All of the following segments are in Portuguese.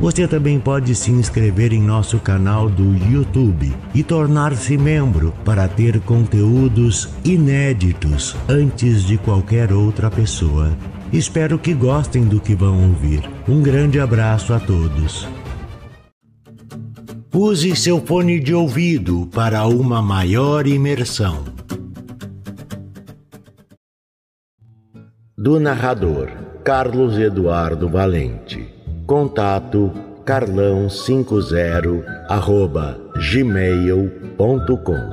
Você também pode se inscrever em nosso canal do YouTube e tornar-se membro para ter conteúdos inéditos antes de qualquer outra pessoa. Espero que gostem do que vão ouvir. Um grande abraço a todos. Use seu fone de ouvido para uma maior imersão. Do narrador Carlos Eduardo Valente. Contato carlão50 arroba gmail.com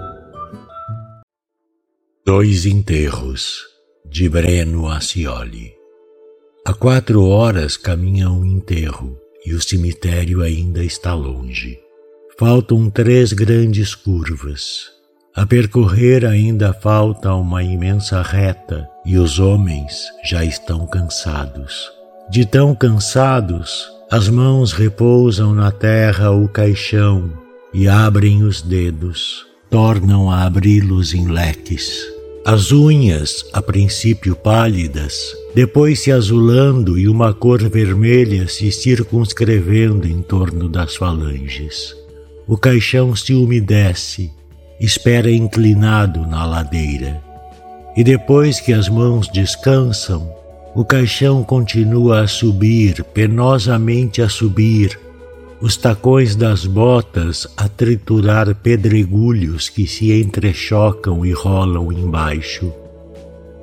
Dois enterros de Breno Acioli. Há quatro horas caminha um enterro e o cemitério ainda está longe. Faltam três grandes curvas. A percorrer ainda falta uma imensa reta e os homens já estão cansados. De tão cansados, as mãos repousam na terra o caixão e abrem os dedos, tornam a abri-los em leques. As unhas, a princípio pálidas, depois se azulando e uma cor vermelha se circunscrevendo em torno das falanges. O caixão se umedece, espera inclinado na ladeira. E depois que as mãos descansam, o caixão continua a subir, penosamente a subir, os tacões das botas a triturar pedregulhos que se entrechocam e rolam embaixo.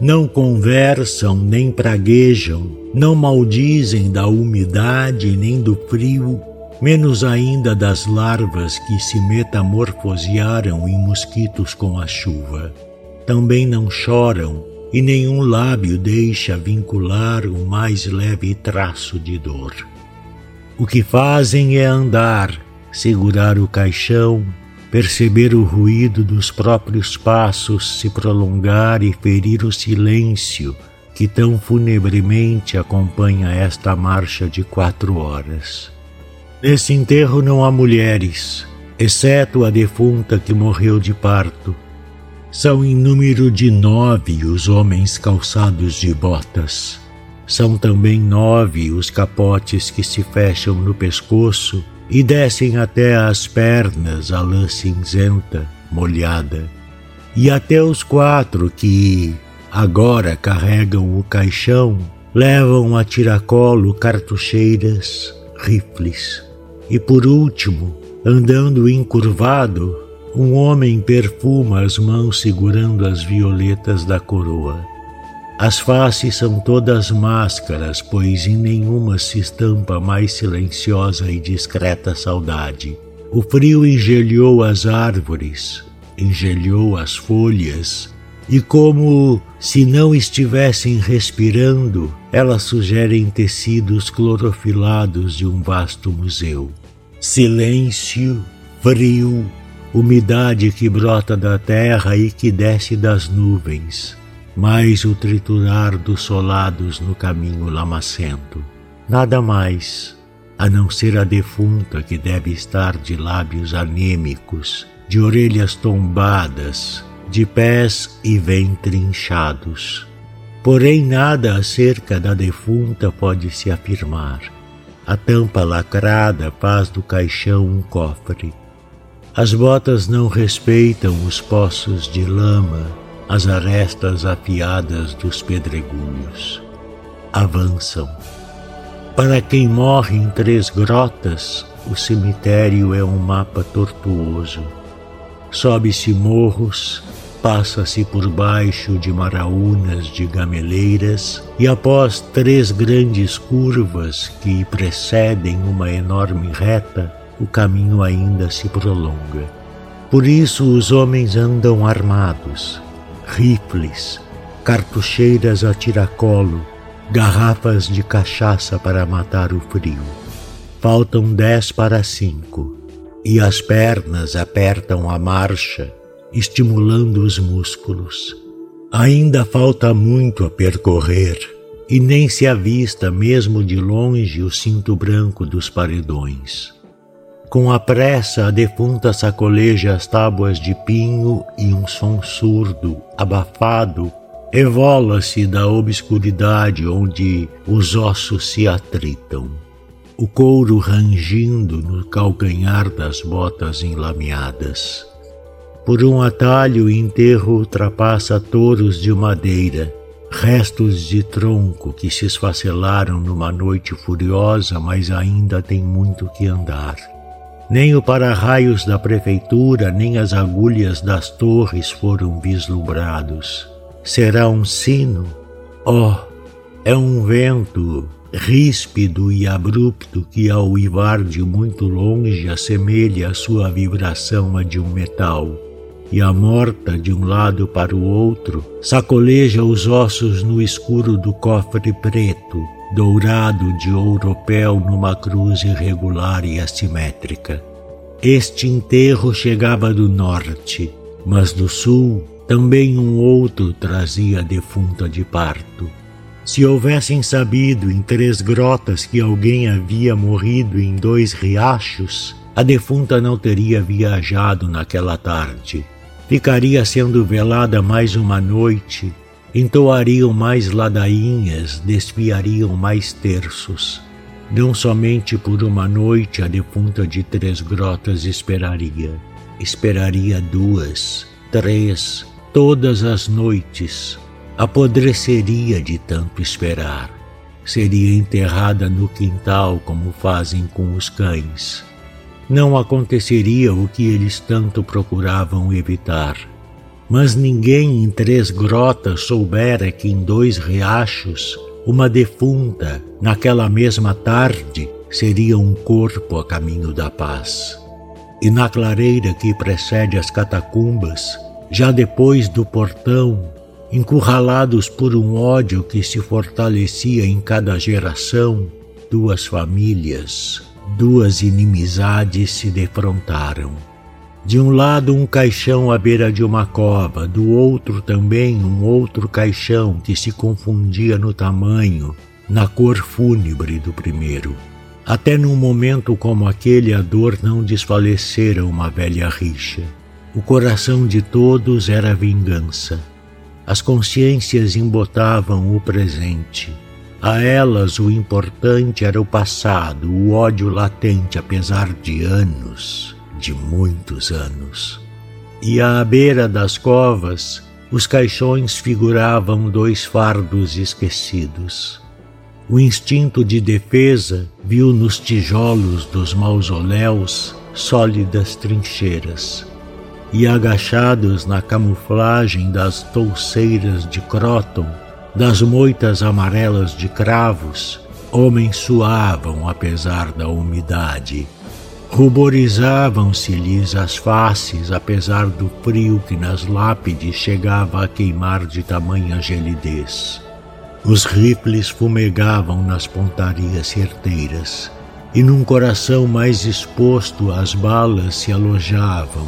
Não conversam nem praguejam, não maldizem da umidade nem do frio, menos ainda das larvas que se metamorfosearam em mosquitos com a chuva. Também não choram e nenhum lábio deixa vincular o mais leve traço de dor. O que fazem é andar, segurar o caixão, perceber o ruído dos próprios passos se prolongar e ferir o silêncio que tão funebremente acompanha esta marcha de quatro horas. Nesse enterro não há mulheres, exceto a defunta que morreu de parto são em número de nove os homens calçados de botas. São também nove os capotes que se fecham no pescoço e descem até as pernas a lã cinzenta, molhada. E até os quatro que agora carregam o caixão levam a tiracolo cartucheiras, rifles. E por último, andando encurvado, um homem perfuma as mãos segurando as violetas da coroa. As faces são todas máscaras, pois em nenhuma se estampa mais silenciosa e discreta saudade. O frio engelhou as árvores, engelhou as folhas, e como se não estivessem respirando, elas sugerem tecidos clorofilados de um vasto museu. Silêncio, frio, umidade que brota da terra e que desce das nuvens, mais o triturar dos solados no caminho lamacento. Nada mais, a não ser a defunta que deve estar de lábios anêmicos, de orelhas tombadas, de pés e ventre inchados. Porém, nada acerca da defunta pode se afirmar. A tampa lacrada faz do caixão um cofre as botas não respeitam os poços de lama, as arestas afiadas dos pedregulhos. Avançam. Para quem morre em três grotas, o cemitério é um mapa tortuoso. Sobe-se morros, passa-se por baixo de maraúnas de gameleiras e após três grandes curvas que precedem uma enorme reta, o caminho ainda se prolonga. Por isso os homens andam armados, rifles, cartucheiras a tiracolo, garrafas de cachaça para matar o frio. Faltam dez para cinco, e as pernas apertam a marcha estimulando os músculos. Ainda falta muito a percorrer e nem se avista, mesmo de longe, o cinto branco dos paredões. Com a pressa, a defunta sacoleja as tábuas de pinho e um som surdo, abafado, evola-se da obscuridade onde os ossos se atritam. O couro rangindo no calcanhar das botas enlameadas. Por um atalho, o enterro ultrapassa touros de madeira, restos de tronco que se esfacelaram numa noite furiosa, mas ainda tem muito que andar. Nem o para-raios da prefeitura, nem as agulhas das torres foram vislumbrados. Será um sino? Oh, é um vento ríspido e abrupto que, ao uivar de muito longe, assemelha a sua vibração a de um metal. E a morta, de um lado para o outro, sacoleja os ossos no escuro do cofre preto, dourado de ouropel numa cruz irregular e assimétrica. Este enterro chegava do norte, mas do sul também um outro trazia a defunta de parto. Se houvessem sabido em três grotas que alguém havia morrido em dois riachos, a defunta não teria viajado naquela tarde. Ficaria sendo velada mais uma noite entoariam mais ladainhas, desfiariam mais terços. Não somente por uma noite a defunta de Três Grotas esperaria, esperaria duas, três, todas as noites. Apodreceria de tanto esperar. Seria enterrada no quintal como fazem com os cães. Não aconteceria o que eles tanto procuravam evitar mas ninguém em Três Grotas soubera que em Dois Riachos, uma defunta, naquela mesma tarde, seria um corpo a caminho da paz. E na clareira que precede as catacumbas, já depois do portão, encurralados por um ódio que se fortalecia em cada geração, duas famílias, duas inimizades se defrontaram de um lado, um caixão à beira de uma cova, do outro também um outro caixão que se confundia no tamanho, na cor fúnebre do primeiro. Até num momento como aquele, a dor não desfalecera uma velha rixa. O coração de todos era vingança. As consciências embotavam o presente. A elas o importante era o passado, o ódio latente, apesar de anos de muitos anos. E à beira das covas, os caixões figuravam dois fardos esquecidos. O instinto de defesa viu nos tijolos dos mausoléus sólidas trincheiras, e agachados na camuflagem das touceiras de cróton, das moitas amarelas de cravos, homens suavam apesar da umidade Ruborizavam-se-lhes as faces, apesar do frio que nas lápides chegava a queimar de tamanha gelidez. Os rifles fumegavam nas pontarias certeiras, e num coração mais exposto as balas se alojavam,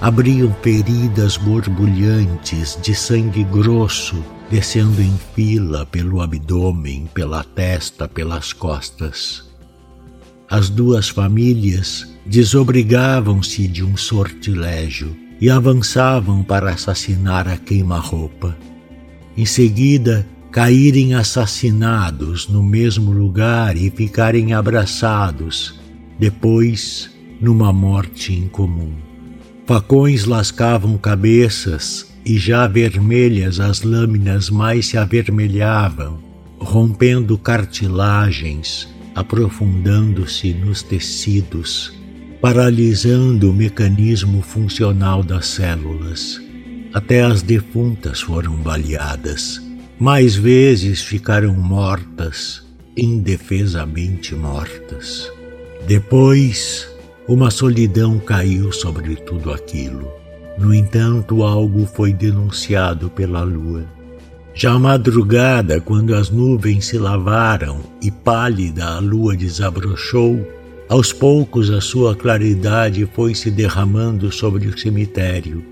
abriam feridas borbulhantes de sangue grosso, descendo em fila pelo abdômen, pela testa, pelas costas. As duas famílias desobrigavam-se de um sortilégio e avançavam para assassinar a queima-roupa. Em seguida, caírem assassinados no mesmo lugar e ficarem abraçados, depois, numa morte incomum. Facões lascavam cabeças e já vermelhas as lâminas mais se avermelhavam, rompendo cartilagens aprofundando-se nos tecidos, paralisando o mecanismo funcional das células. Até as defuntas foram baleadas. Mais vezes ficaram mortas, indefesamente mortas. Depois, uma solidão caiu sobre tudo aquilo. No entanto, algo foi denunciado pela lua. Já à madrugada, quando as nuvens se lavaram e pálida a lua desabrochou, aos poucos a sua claridade foi se derramando sobre o cemitério.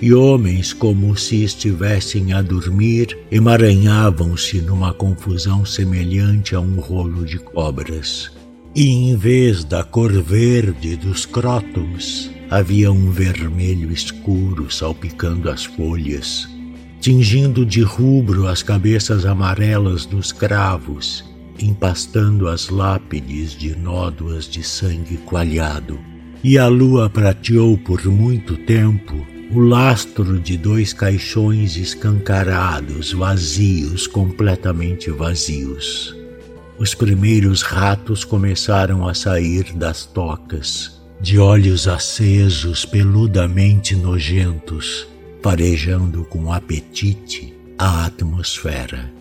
e homens, como se estivessem a dormir, emaranhavam-se numa confusão semelhante a um rolo de cobras. E em vez da cor verde dos crótons, havia um vermelho escuro salpicando as folhas, tingindo de rubro as cabeças amarelas dos cravos, empastando as lápides de nódoas de sangue coalhado. E a lua prateou por muito tempo o lastro de dois caixões escancarados, vazios, completamente vazios. Os primeiros ratos começaram a sair das tocas, de olhos acesos, peludamente nojentos, farejando com apetite a atmosfera.